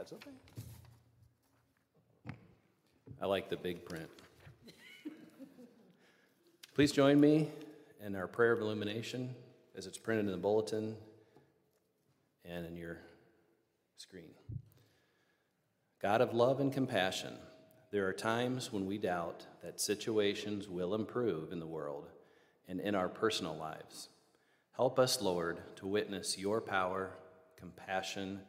That's okay. I like the big print. Please join me in our prayer of illumination as it's printed in the bulletin and in your screen. God of love and compassion, there are times when we doubt that situations will improve in the world and in our personal lives. Help us, Lord, to witness your power, compassion,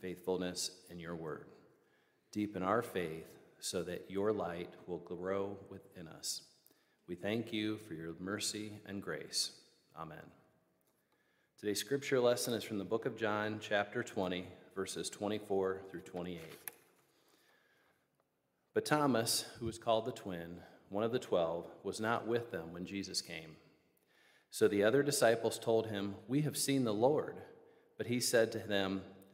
faithfulness in your word. Deepen our faith so that your light will grow within us. We thank you for your mercy and grace. Amen. Today's scripture lesson is from the book of John, chapter 20, verses 24 through 28. But Thomas, who was called the twin, one of the twelve, was not with them when Jesus came. So the other disciples told him, We have seen the Lord. But he said to them,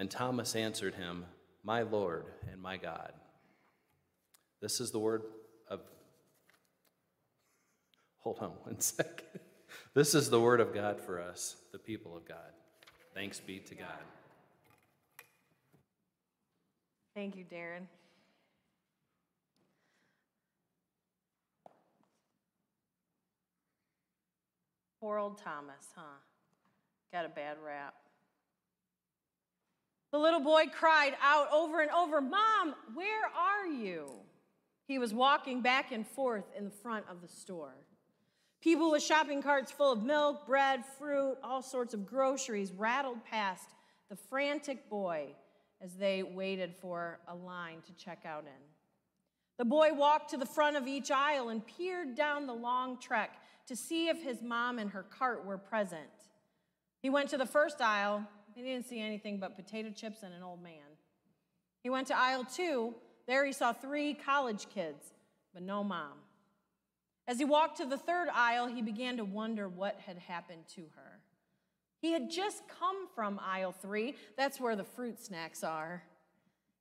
And Thomas answered him, My Lord and my God. This is the word of. Hold on one second. This is the word of God for us, the people of God. Thanks be to God. Thank you, Darren. Poor old Thomas, huh? Got a bad rap. The little boy cried out over and over, Mom, where are you? He was walking back and forth in the front of the store. People with shopping carts full of milk, bread, fruit, all sorts of groceries rattled past the frantic boy as they waited for a line to check out in. The boy walked to the front of each aisle and peered down the long trek to see if his mom and her cart were present. He went to the first aisle. He didn't see anything but potato chips and an old man. He went to aisle two. There he saw three college kids, but no mom. As he walked to the third aisle, he began to wonder what had happened to her. He had just come from aisle three. That's where the fruit snacks are.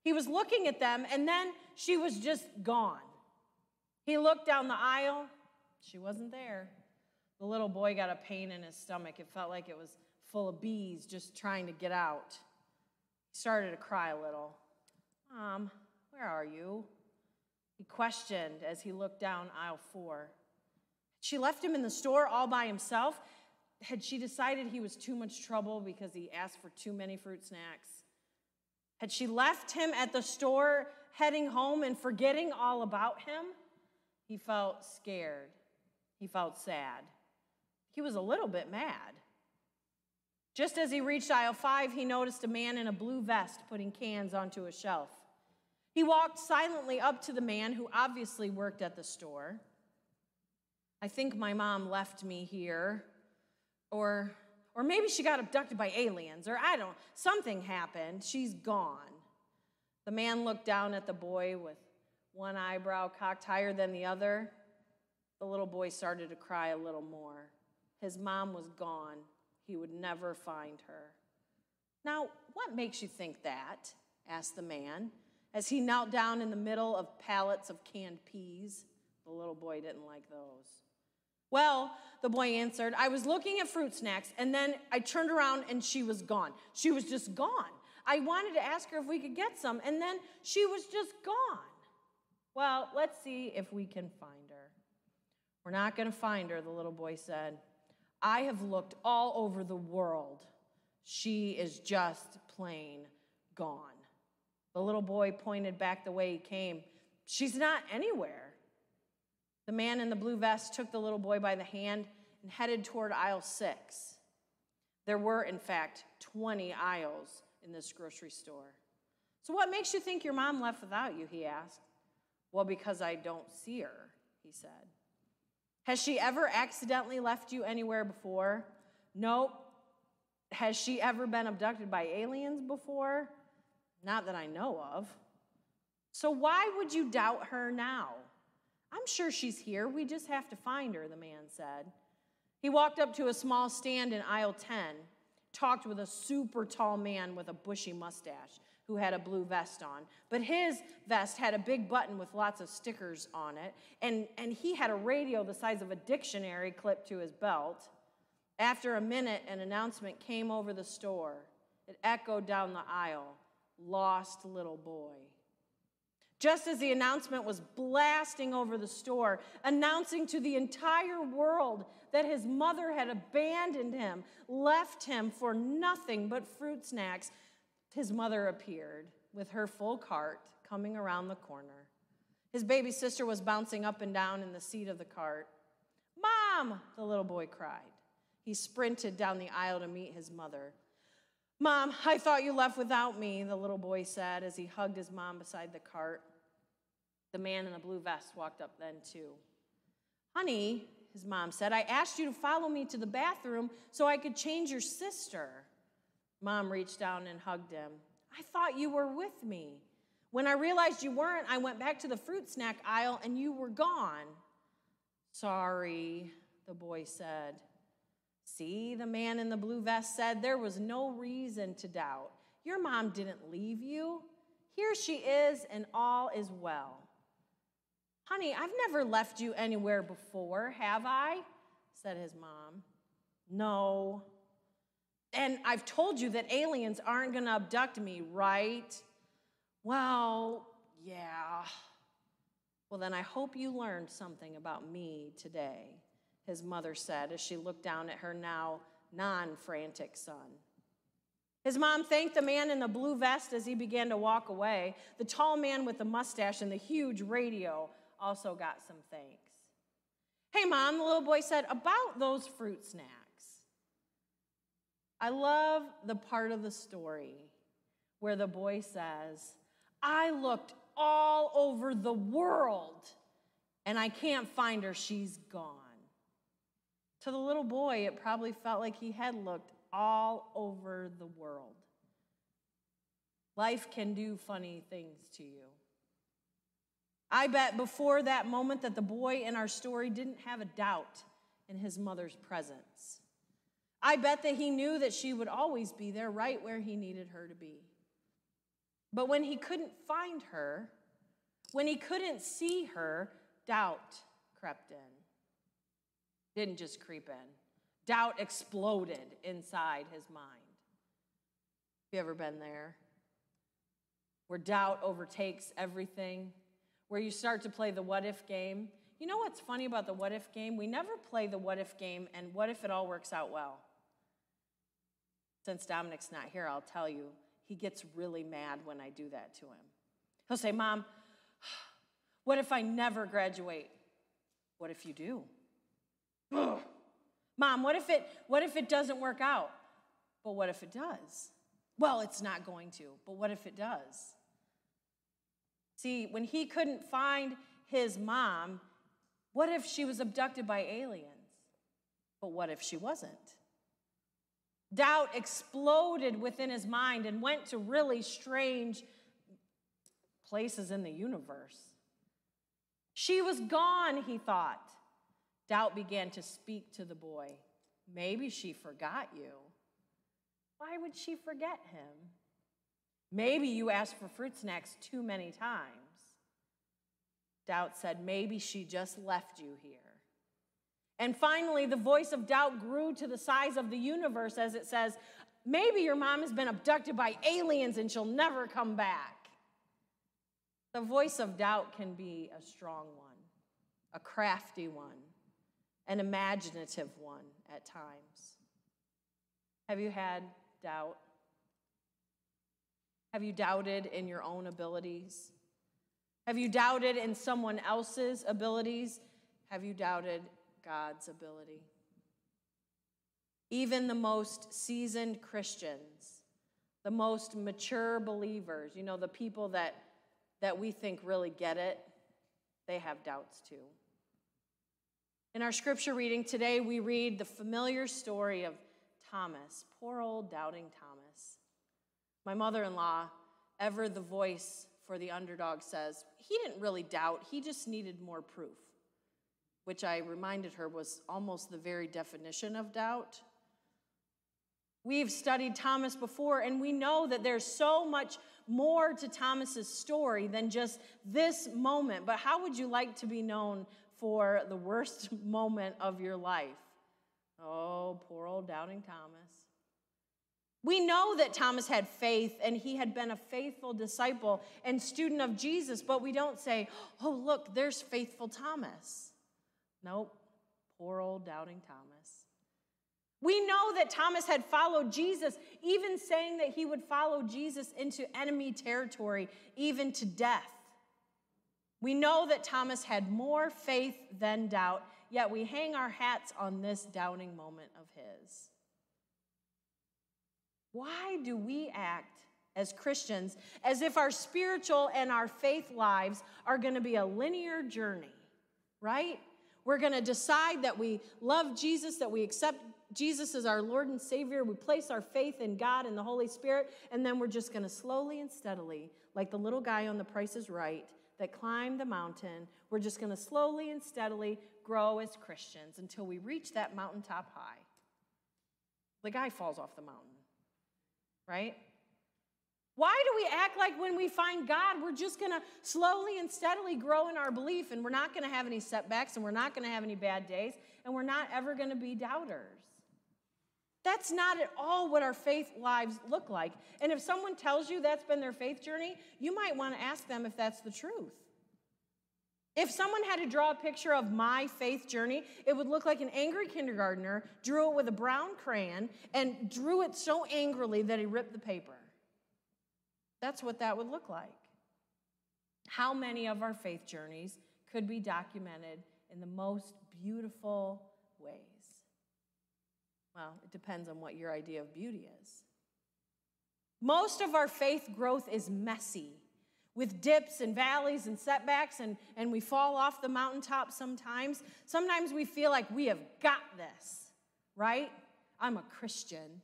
He was looking at them, and then she was just gone. He looked down the aisle. She wasn't there. The little boy got a pain in his stomach. It felt like it was full of bees just trying to get out. He started to cry a little. Mom, where are you? He questioned as he looked down aisle four. She left him in the store all by himself. Had she decided he was too much trouble because he asked for too many fruit snacks? Had she left him at the store heading home and forgetting all about him? He felt scared. He felt sad. He was a little bit mad. Just as he reached aisle five, he noticed a man in a blue vest putting cans onto a shelf. He walked silently up to the man who obviously worked at the store. I think my mom left me here. Or, or maybe she got abducted by aliens, or I don't, know. something happened. She's gone. The man looked down at the boy with one eyebrow cocked higher than the other. The little boy started to cry a little more. His mom was gone. He would never find her. Now, what makes you think that? asked the man as he knelt down in the middle of pallets of canned peas. The little boy didn't like those. Well, the boy answered, I was looking at fruit snacks and then I turned around and she was gone. She was just gone. I wanted to ask her if we could get some and then she was just gone. Well, let's see if we can find her. We're not going to find her, the little boy said. I have looked all over the world. She is just plain gone. The little boy pointed back the way he came. She's not anywhere. The man in the blue vest took the little boy by the hand and headed toward aisle six. There were, in fact, 20 aisles in this grocery store. So, what makes you think your mom left without you? He asked. Well, because I don't see her, he said. Has she ever accidentally left you anywhere before? Nope. Has she ever been abducted by aliens before? Not that I know of. So why would you doubt her now? I'm sure she's here. We just have to find her, the man said. He walked up to a small stand in aisle 10, talked with a super tall man with a bushy mustache who had a blue vest on. But his vest had a big button with lots of stickers on it, and, and he had a radio the size of a dictionary clipped to his belt. After a minute, an announcement came over the store. It echoed down the aisle Lost little boy. Just as the announcement was blasting over the store, announcing to the entire world that his mother had abandoned him, left him for nothing but fruit snacks, his mother appeared with her full cart coming around the corner. His baby sister was bouncing up and down in the seat of the cart. Mom, the little boy cried. He sprinted down the aisle to meet his mother. Mom, I thought you left without me, the little boy said as he hugged his mom beside the cart. The man in the blue vest walked up then, too. Honey, his mom said, I asked you to follow me to the bathroom so I could change your sister. Mom reached down and hugged him. I thought you were with me. When I realized you weren't, I went back to the fruit snack aisle and you were gone. Sorry, the boy said. See, the man in the blue vest said there was no reason to doubt. Your mom didn't leave you. Here she is, and all is well. Honey, I've never left you anywhere before, have I? said his mom. No, and I've told you that aliens aren't going to abduct me, right? Well, yeah. Well, then I hope you learned something about me today, his mother said as she looked down at her now non frantic son. His mom thanked the man in the blue vest as he began to walk away. The tall man with the mustache and the huge radio also got some thanks. Hey, mom, the little boy said, about those fruit snacks. I love the part of the story where the boy says, I looked all over the world and I can't find her. She's gone. To the little boy, it probably felt like he had looked all over the world. Life can do funny things to you. I bet before that moment that the boy in our story didn't have a doubt in his mother's presence. I bet that he knew that she would always be there right where he needed her to be. But when he couldn't find her, when he couldn't see her, doubt crept in. Didn't just creep in, doubt exploded inside his mind. Have you ever been there? Where doubt overtakes everything, where you start to play the what if game. You know what's funny about the what if game? We never play the what if game, and what if it all works out well? Since Dominic's not here, I'll tell you, he gets really mad when I do that to him. He'll say, Mom, what if I never graduate? What if you do? Mom, what if it what if it doesn't work out? But what if it does? Well, it's not going to, but what if it does? See, when he couldn't find his mom, what if she was abducted by aliens? But what if she wasn't? Doubt exploded within his mind and went to really strange places in the universe. She was gone, he thought. Doubt began to speak to the boy. Maybe she forgot you. Why would she forget him? Maybe you asked for fruit snacks too many times. Doubt said, Maybe she just left you here. And finally, the voice of doubt grew to the size of the universe as it says, Maybe your mom has been abducted by aliens and she'll never come back. The voice of doubt can be a strong one, a crafty one, an imaginative one at times. Have you had doubt? Have you doubted in your own abilities? Have you doubted in someone else's abilities? Have you doubted God's ability. Even the most seasoned Christians, the most mature believers, you know, the people that, that we think really get it, they have doubts too. In our scripture reading today, we read the familiar story of Thomas, poor old doubting Thomas. My mother in law ever the voice for the underdog says, he didn't really doubt, he just needed more proof, which I reminded her was almost the very definition of doubt. We've studied Thomas before, and we know that there's so much more to Thomas's story than just this moment. But how would you like to be known for the worst moment of your life? Oh, poor old doubting Thomas. We know that Thomas had faith and he had been a faithful disciple and student of Jesus, but we don't say, oh, look, there's faithful Thomas. Nope, poor old doubting Thomas. We know that Thomas had followed Jesus, even saying that he would follow Jesus into enemy territory, even to death. We know that Thomas had more faith than doubt, yet we hang our hats on this doubting moment of his. Why do we act as Christians as if our spiritual and our faith lives are going to be a linear journey, right? We're going to decide that we love Jesus, that we accept Jesus as our Lord and Savior. We place our faith in God and the Holy Spirit, and then we're just going to slowly and steadily, like the little guy on The Price is Right, that climbed the mountain, we're just going to slowly and steadily grow as Christians until we reach that mountaintop high. The guy falls off the mountain right? Why do we act like when we find God, we're just going to slowly and steadily grow in our belief and we're not going to have any setbacks and we're not going to have any bad days and we're not ever going to be doubters? That's not at all what our faith lives look like. And if someone tells you that's been their faith journey, you might want to ask them if that's the truth. If someone had to draw a picture of my faith journey, it would look like an angry kindergartner drew it with a brown crayon and drew it so angrily that he ripped the paper. That's what that would look like. How many of our faith journeys could be documented in the most beautiful ways? Well, it depends on what your idea of beauty is. Most of our faith growth is messy with dips and valleys and setbacks, and, and we fall off the mountaintop sometimes. Sometimes we feel like we have got this, right? I'm a Christian.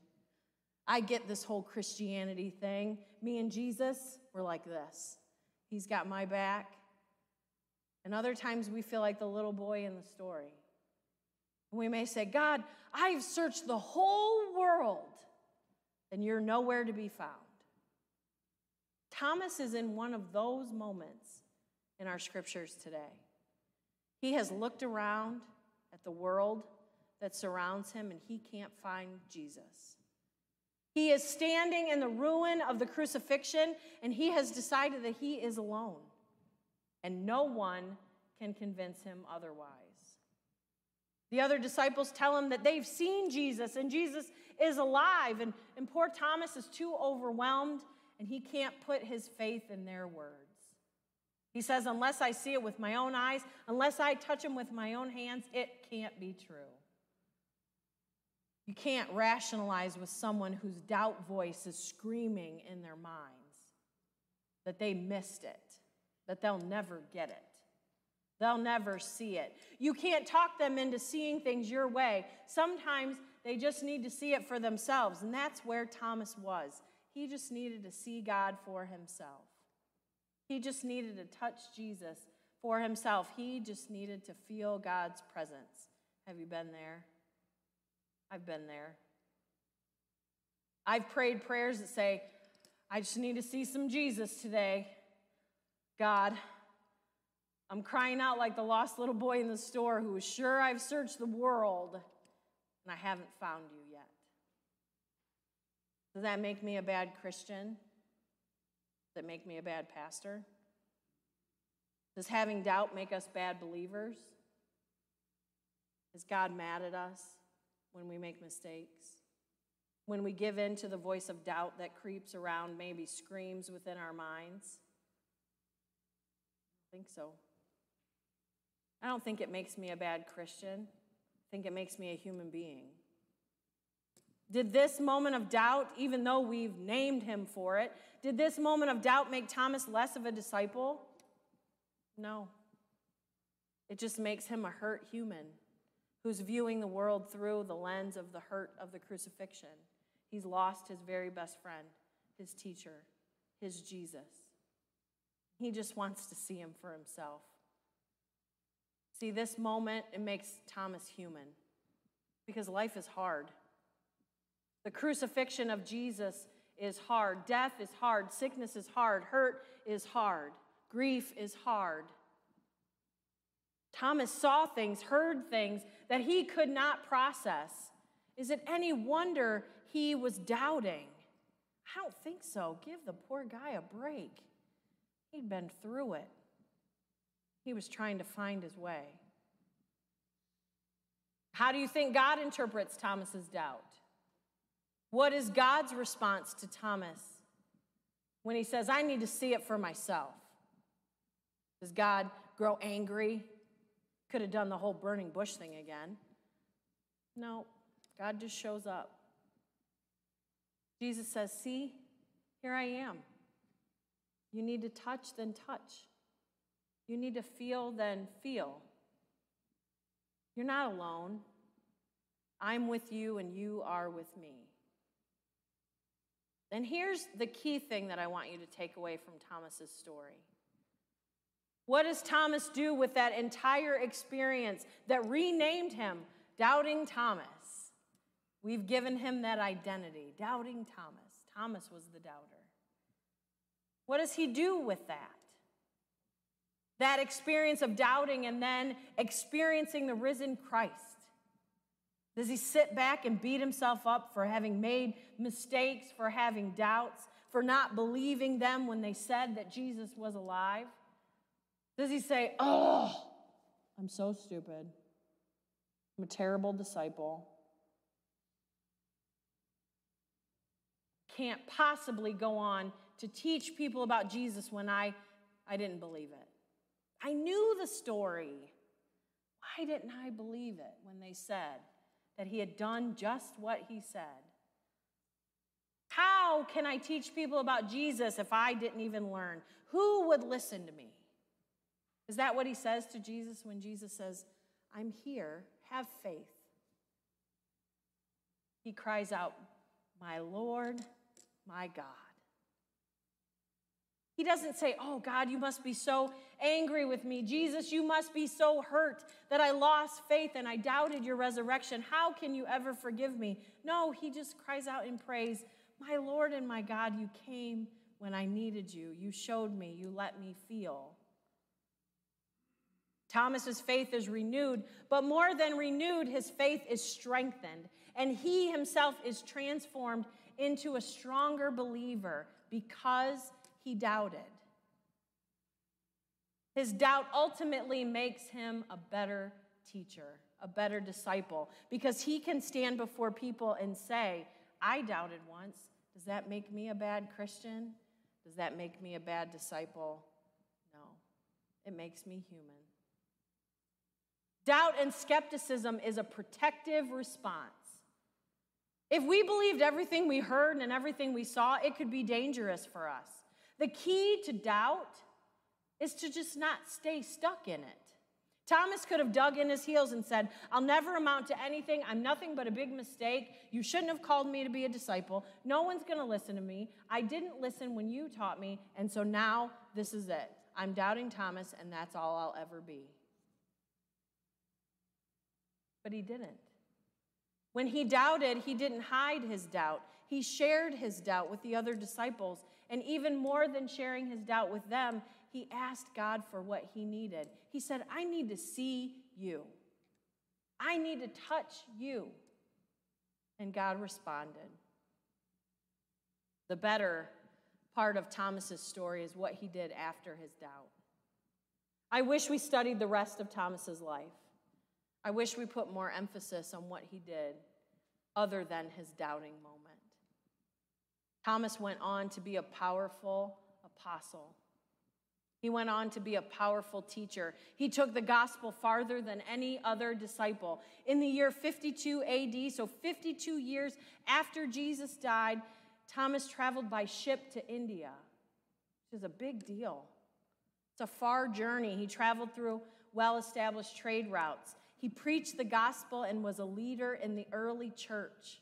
I get this whole Christianity thing. Me and Jesus, we're like this. He's got my back. And other times we feel like the little boy in the story. We may say, God, I've searched the whole world, and you're nowhere to be found. Thomas is in one of those moments in our scriptures today. He has looked around at the world that surrounds him and he can't find Jesus. He is standing in the ruin of the crucifixion and he has decided that he is alone and no one can convince him otherwise. The other disciples tell him that they've seen Jesus and Jesus is alive, and, and poor Thomas is too overwhelmed and he can't put his faith in their words. He says, Unless I see it with my own eyes, unless I touch him with my own hands, it can't be true. You can't rationalize with someone whose doubt voice is screaming in their minds that they missed it, that they'll never get it. They'll never see it. You can't talk them into seeing things your way. Sometimes they just need to see it for themselves, and that's where Thomas was. He just needed to see God for himself. He just needed to touch Jesus for himself. He just needed to feel God's presence. Have you been there? I've been there. I've prayed prayers that say, I just need to see some Jesus today. God, I'm crying out like the lost little boy in the store who is sure I've searched the world and I haven't found you yet. Does that make me a bad Christian? Does that make me a bad pastor? Does having doubt make us bad believers? Is God mad at us when we make mistakes? When we give in to the voice of doubt that creeps around, maybe screams within our minds? I think so. I don't think it makes me a bad Christian. I think it makes me a human being. Did this moment of doubt, even though we've named him for it, did this moment of doubt make Thomas less of a disciple? No. It just makes him a hurt human who's viewing the world through the lens of the hurt of the crucifixion. He's lost his very best friend, his teacher, his Jesus. He just wants to see him for himself. See, this moment, it makes Thomas human because life is hard. The crucifixion of Jesus is hard. Death is hard. Sickness is hard. Hurt is hard. Grief is hard. Thomas saw things, heard things that he could not process. Is it any wonder he was doubting? I don't think so. Give the poor guy a break. He'd been through it, he was trying to find his way. How do you think God interprets Thomas's doubt? What is God's response to Thomas when he says, I need to see it for myself? Does God grow angry? Could have done the whole burning bush thing again. No, God just shows up. Jesus says, See, here I am. You need to touch, then touch. You need to feel, then feel. You're not alone. I'm with you, and you are with me. And here's the key thing that I want you to take away from Thomas's story. What does Thomas do with that entire experience that renamed him Doubting Thomas? We've given him that identity, Doubting Thomas. Thomas was the doubter. What does he do with that? That experience of doubting and then experiencing the risen Christ. Does he sit back and beat himself up for having made mistakes, for having doubts, for not believing them when they said that Jesus was alive? Does he say, Oh, I'm so stupid. I'm a terrible disciple. Can't possibly go on to teach people about Jesus when I, I didn't believe it. I knew the story. Why didn't I believe it when they said that he had done just what he said? How can I teach people about Jesus if I didn't even learn? Who would listen to me? Is that what he says to Jesus when Jesus says, I'm here, have faith? He cries out, My Lord, my God. He doesn't say, Oh, God, you must be so angry with me. Jesus, you must be so hurt that I lost faith and I doubted your resurrection. How can you ever forgive me? No, he just cries out in praise, My Lord and my God, you came when I needed you. You showed me, you let me feel. Thomas's faith is renewed, but more than renewed, his faith is strengthened, and he himself is transformed into a stronger believer because he doubted. His doubt ultimately makes him a better teacher, a better disciple, because he can stand before people and say, I doubted once. Does that make me a bad Christian? Does that make me a bad disciple? No, it makes me human. Doubt and skepticism is a protective response. If we believed everything we heard and everything we saw, it could be dangerous for us. The key to doubt is to just not stay stuck in it. Thomas could have dug in his heels and said, I'll never amount to anything. I'm nothing but a big mistake. You shouldn't have called me to be a disciple. No one's going to listen to me. I didn't listen when you taught me, and so now this is it. I'm doubting Thomas, and that's all I'll ever be. But he didn't. When he doubted, he didn't hide his doubt. He shared his doubt with the other disciples. And even more than sharing his doubt with them, he asked God for what he needed. He said, I need to see you, I need to touch you. And God responded. The better part of Thomas's story is what he did after his doubt. I wish we studied the rest of Thomas's life. I wish we put more emphasis on what he did other than his doubting moment. Thomas went on to be a powerful apostle. He went on to be a powerful teacher. He took the gospel farther than any other disciple. In the year 52 AD, so 52 years after Jesus died, Thomas traveled by ship to India, which is a big deal. It's a far journey. He traveled through well established trade routes. He preached the gospel and was a leader in the early church.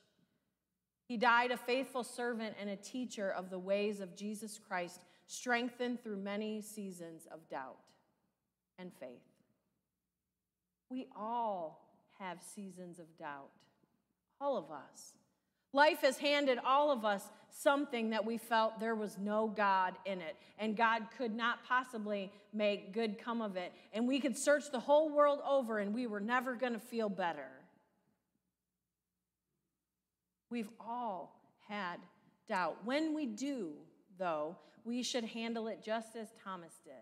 He died a faithful servant and a teacher of the ways of Jesus Christ, strengthened through many seasons of doubt and faith. We all have seasons of doubt, all of us. Life has handed all of us something that we felt there was no God in it, and God could not possibly make good come of it. And we could search the whole world over, and we were never going to feel better. We've all had doubt. When we do, though, we should handle it just as Thomas did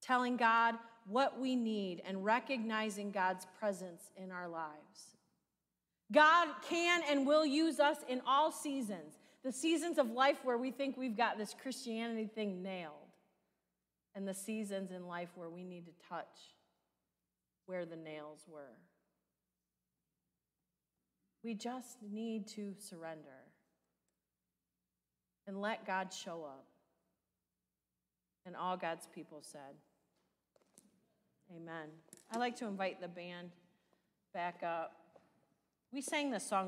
telling God what we need and recognizing God's presence in our lives. God can and will use us in all seasons. The seasons of life where we think we've got this Christianity thing nailed, and the seasons in life where we need to touch where the nails were. We just need to surrender and let God show up. And all God's people said, Amen. I'd like to invite the band back up. We sang this song